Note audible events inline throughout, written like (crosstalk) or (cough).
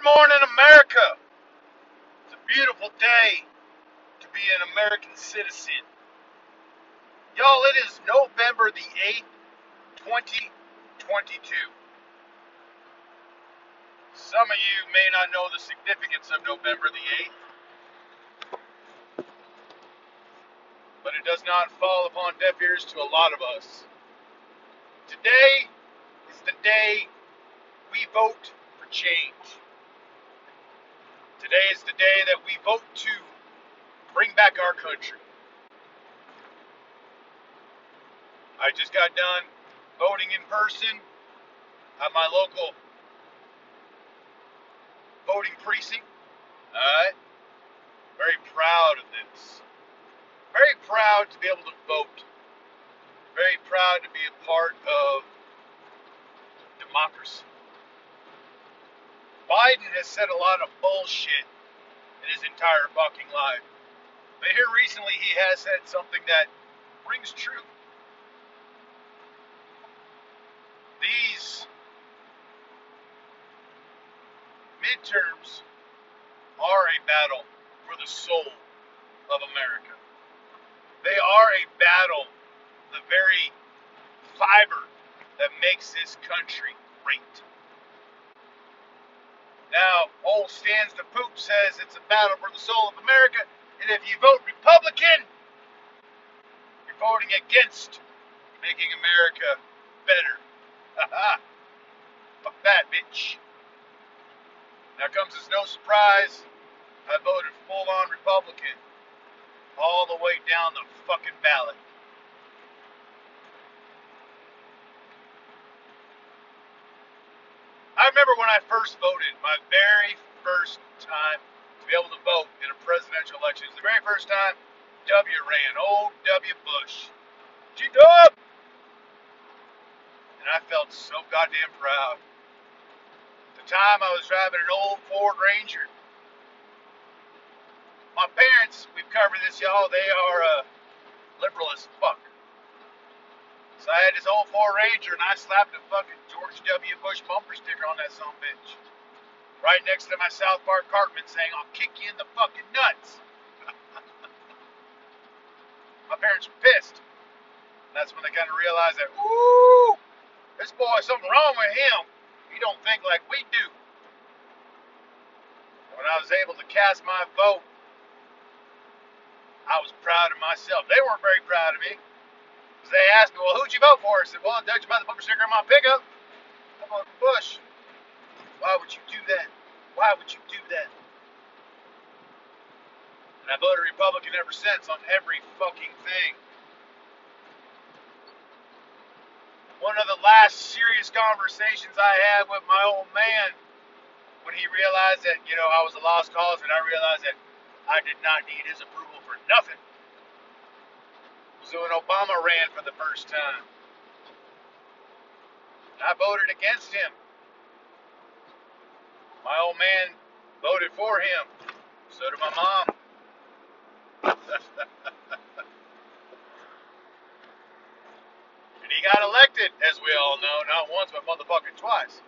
Good morning, America. It's a beautiful day to be an American citizen. Y'all, it is November the 8th, 2022. Some of you may not know the significance of November the 8th, but it does not fall upon deaf ears to a lot of us. Today is the day we vote for change. Today is the day that we vote to bring back our country. I just got done voting in person at my local voting precinct. Alright? Very proud of this. Very proud to be able to vote. Very proud to be a part of democracy. Biden has said a lot of bullshit in his entire fucking life. But here recently he has said something that rings true. These midterms are a battle for the soul of America. They are a battle, the very fiber that makes this country great. Now, old Stans the Poop says it's a battle for the soul of America, and if you vote Republican, you're voting against making America better. Fuck that, bitch. Now comes as no surprise, I voted full on Republican all the way down the fucking ballot. Remember when I first voted, my very first time to be able to vote in a presidential election. It was the very first time W ran, old W. Bush. G Dub! And I felt so goddamn proud. At the time, I was driving an old Ford Ranger. My parents, we've covered this, y'all, they are uh, liberal as fuck. So I had this old Ford Ranger and I slapped a fucking George W. Bush bumper sticker on that son bitch. Right next to my South Park Cartman saying, I'll kick you in the fucking nuts. (laughs) my parents were pissed. That's when they kind of realized that, ooh, this boy, something wrong with him. He don't think like we do. When I was able to cast my vote, I was proud of myself. They weren't very proud of me. They asked me, well, who'd you vote for? I said, well, judged by the bumper sticker on my pickup. I voted for Bush. Why would you do that? Why would you do that? And I voted Republican ever since on every fucking thing. One of the last serious conversations I had with my old man when he realized that, you know, I was a lost cause and I realized that I did not need his approval for nothing was when Obama ran for the first time. I voted against him. My old man voted for him. So did my mom. (laughs) and he got elected, as we all know, not once but motherfucking twice.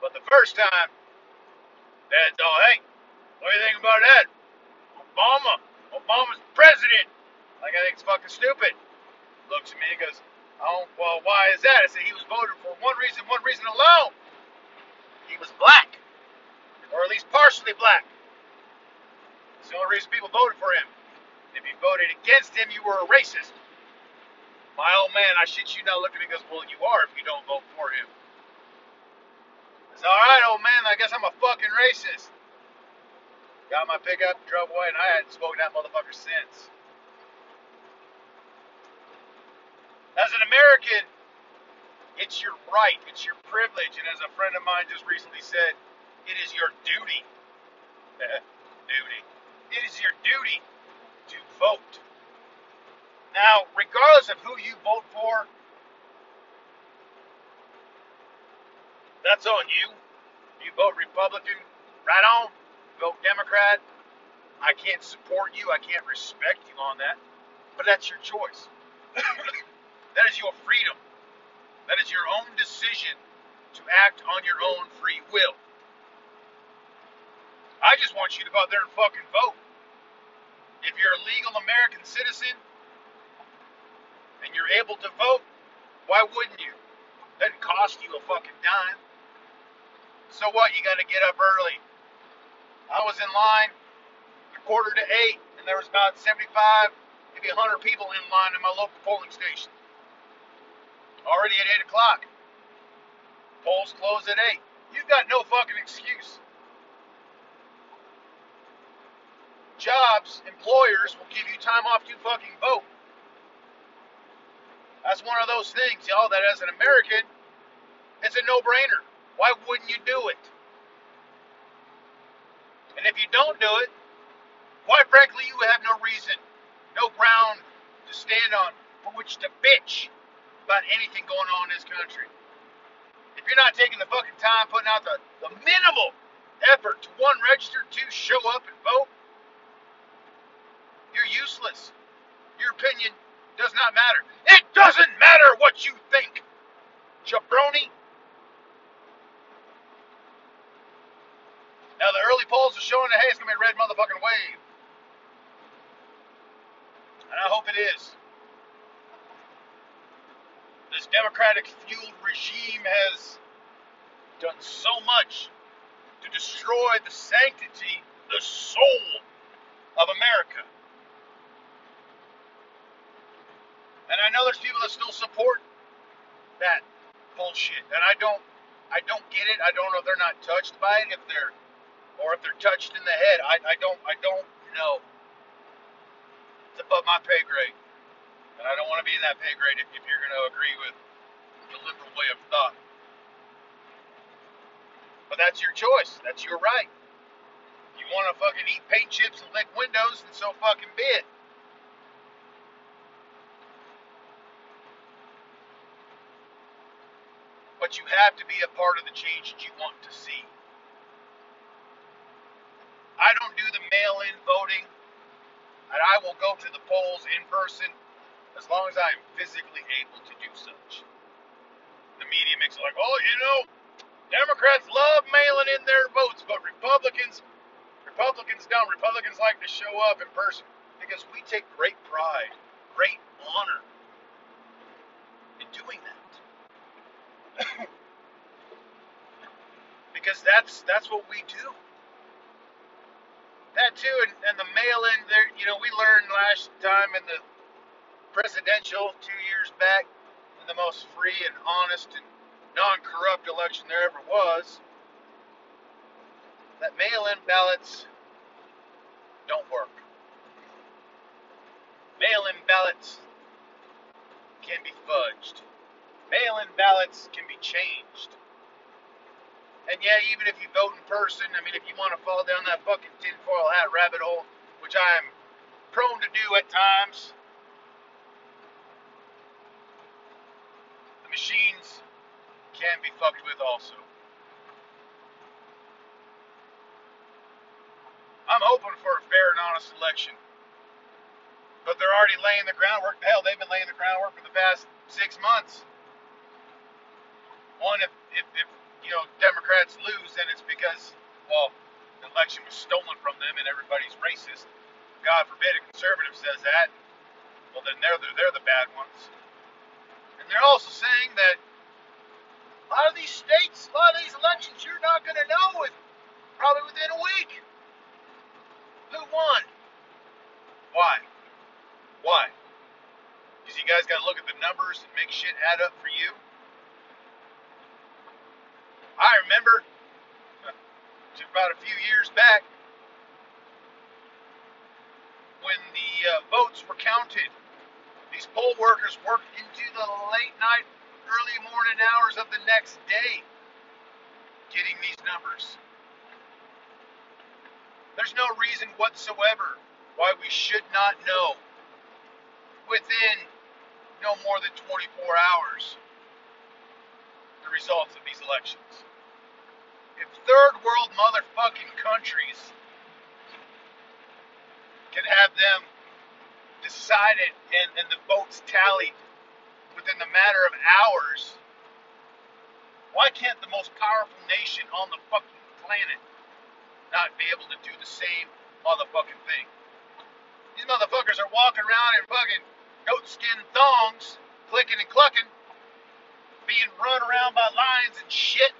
But the first time, Dad's all, hey, what do you think about that? Obama. Obama's president. Like, I think it's fucking stupid. Looks at me and goes, oh, well, why is that? I said, he was voted for one reason, one reason alone. He was black. Or at least partially black. It's the only reason people voted for him. If you voted against him, you were a racist. My old man, I shit you not, looked at me and goes, well, you are if you don't vote for him. I said, all right, old man, I guess I'm a fucking racist. Got my pickup, drove away, and I hadn't spoken to that motherfucker since. As an American, it's your right, it's your privilege, and as a friend of mine just recently said, it is your duty. (laughs) duty. It is your duty to vote. Now, regardless of who you vote for, that's on you. You vote Republican, right on. Vote Democrat. I can't support you. I can't respect you on that. But that's your choice. (laughs) That is your freedom. That is your own decision to act on your own free will. I just want you to go out there and fucking vote. If you're a legal American citizen and you're able to vote, why wouldn't you? Doesn't cost you a fucking dime. So what? You got to get up early. I was in line a quarter to eight, and there was about 75, maybe 100 people in line in my local polling station. Already at 8 o'clock. Polls close at 8. You've got no fucking excuse. Jobs, employers will give you time off to fucking vote. That's one of those things, y'all, that as an American, it's a no brainer. Why wouldn't you do it? And if you don't do it, quite frankly, you have no reason, no ground to stand on for which to bitch about anything going on in this country. If you're not taking the fucking time, putting out the, the minimal effort to one, register, two, show up and vote, you're useless. Your opinion does not matter. It doesn't matter what you think, jabroni. Now the early polls are showing that hey, it's gonna be a red motherfucking wave. And I hope it is. This democratic fueled regime has done so much to destroy the sanctity, the soul of America. And I know there's people that still support that bullshit. And I don't I don't get it. I don't know if they're not touched by it, if they're or if they're touched in the head. I, I don't I don't know. It's above my pay grade. And I don't want to be in that pay grade if, if you're going to agree with the liberal way of thought. But that's your choice. That's your right. You want to fucking eat paint chips and lick windows, and so fucking be it. But you have to be a part of the change that you want to see. I don't do the mail in voting, and I will go to the polls in person as long as I am physically able to do such. The media makes it like, oh, you know, Democrats love mailing in their votes, but Republicans, Republicans don't. Republicans like to show up in person because we take great pride, great honor in doing that. (coughs) because that's that's what we do that too, and, and the mail-in there. You know, we learned last time in the presidential two years back, in the most free and honest and non-corrupt election there ever was, that mail-in ballots don't work. Mail-in ballots can be fudged. Mail-in ballots can be changed. And yeah, even if you vote in person, I mean, if you want to fall down that fucking tinfoil hat rabbit hole, which I am prone to do at times, machines can be fucked with also. I'm hoping for a fair and honest election. But they're already laying the groundwork. Hell, they've been laying the groundwork for the past six months. One, if, if, if you know, Democrats lose, then it's because, well, the election was stolen from them and everybody's racist. God forbid a conservative says that. Well, then they're the, they're the bad ones. And they're also saying that a lot of these states, a lot of these elections, you're not going to know with probably within a week who won. Why? Why? Because you guys got to look at the numbers and make shit add up for you. I remember (laughs) to about a few years back when the uh, votes were counted. These poll workers worked into the late night, early morning hours of the next day getting these numbers. There's no reason whatsoever why we should not know within no more than 24 hours the results of these elections if third world motherfucking countries can have them decided and, and the votes tallied within the matter of hours, why can't the most powerful nation on the fucking planet not be able to do the same motherfucking thing. These motherfuckers are walking around in fucking goatskin thongs, clicking and clucking, being run around by lions and shit.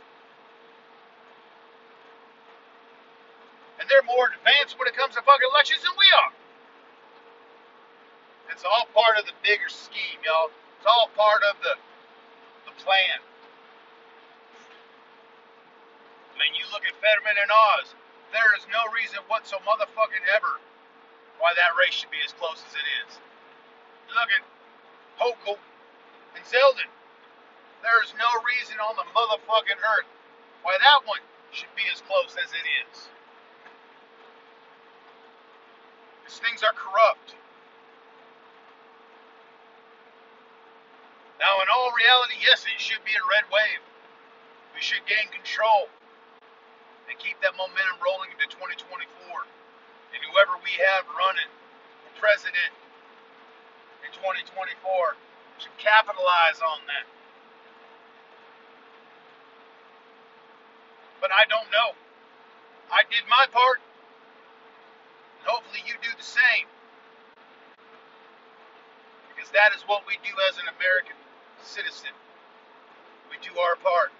And they're more advanced when it comes to fucking elections than we are. It's all part of the bigger scheme, y'all. It's all part of the the plan. I mean, you look at Fetterman and Oz. There is no reason whatsoever motherfucking ever why that race should be as close as it is. You look at Hochul and Zeldin. There is no reason on the motherfucking earth why that one should be as close as it is. These things are corrupt. Now, in all reality, yes, it should be a red wave. We should gain control and keep that momentum rolling into 2024. And whoever we have running for president in 2024 should capitalize on that. But I don't know. I did my part, and hopefully you do the same. Because that is what we do as an American citizen. We do our part.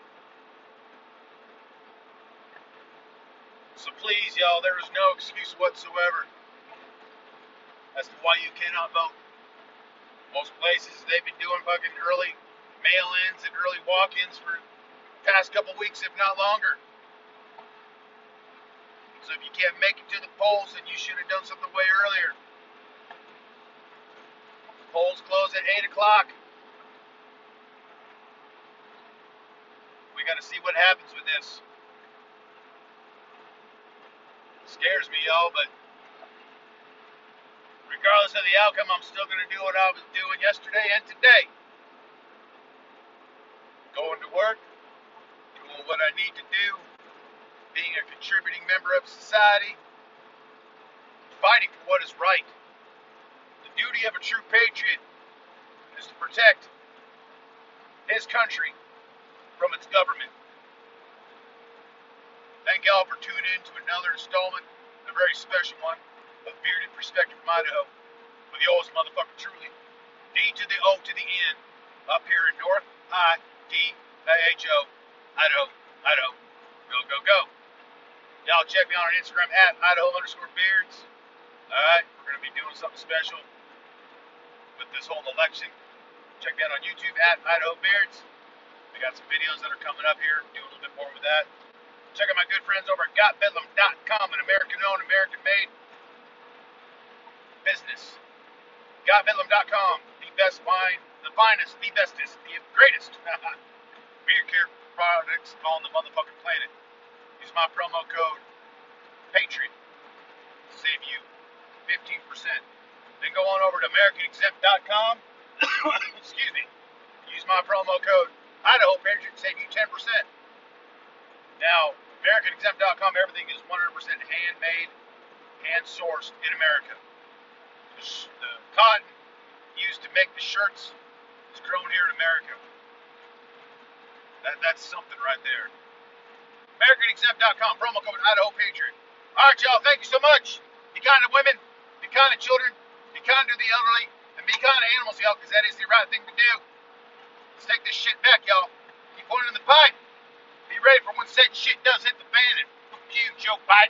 So please, y'all, there is no excuse whatsoever as to why you cannot vote. Most places they've been doing fucking early mail-ins and early walk-ins for past couple weeks, if not longer. So if you can't make it to the polls, then you should have done something way earlier. The polls close at 8 o'clock. We got to see what happens with this. It scares me, y'all, but regardless of the outcome, I'm still going to do what I was doing yesterday and today. Going to work, doing what I need to do, being a contributing member of society, fighting for what is right. The duty of a true patriot is to protect his country from its government. Thank y'all for tuning in to another installment, a very special one, of Bearded Perspective from Idaho, with oldest motherfucker truly, D to the O to the N, up here in North I D H O, Idaho, Idaho, go go go. Y'all check me out on Instagram at Idaho underscore beards. Alright, we're gonna be doing something special with this whole election. Check me out on YouTube at Idaho Beards. We got some videos that are coming up here, do a little bit more with that. Check out my good friends over at GotBedlam.com, an American-owned, American-made business. GotBedlam.com, the best wine, the finest, the bestest, the greatest (laughs) beer care products on the motherfucking planet. Use my promo code Patriot to save you 15%. Then go on over to AmericanExempt.com. (coughs) Excuse me. Use my promo code Idaho Patriot save you 10%. Now, AmericanExempt.com, everything is 100% handmade, hand sourced in America. The, the cotton used to make the shirts is grown here in America. That, that's something right there. AmericanExempt.com, promo code Idaho Patriot. All right, y'all, thank you so much. Be kind to women, be kind to children, be kind to the elderly, and be kind to animals, y'all, because that is the right thing to do. Let's take this shit back, y'all. Keep pointing in the pipe. Be ready for when said shit does hit the fan and fuck you, Joe Biden.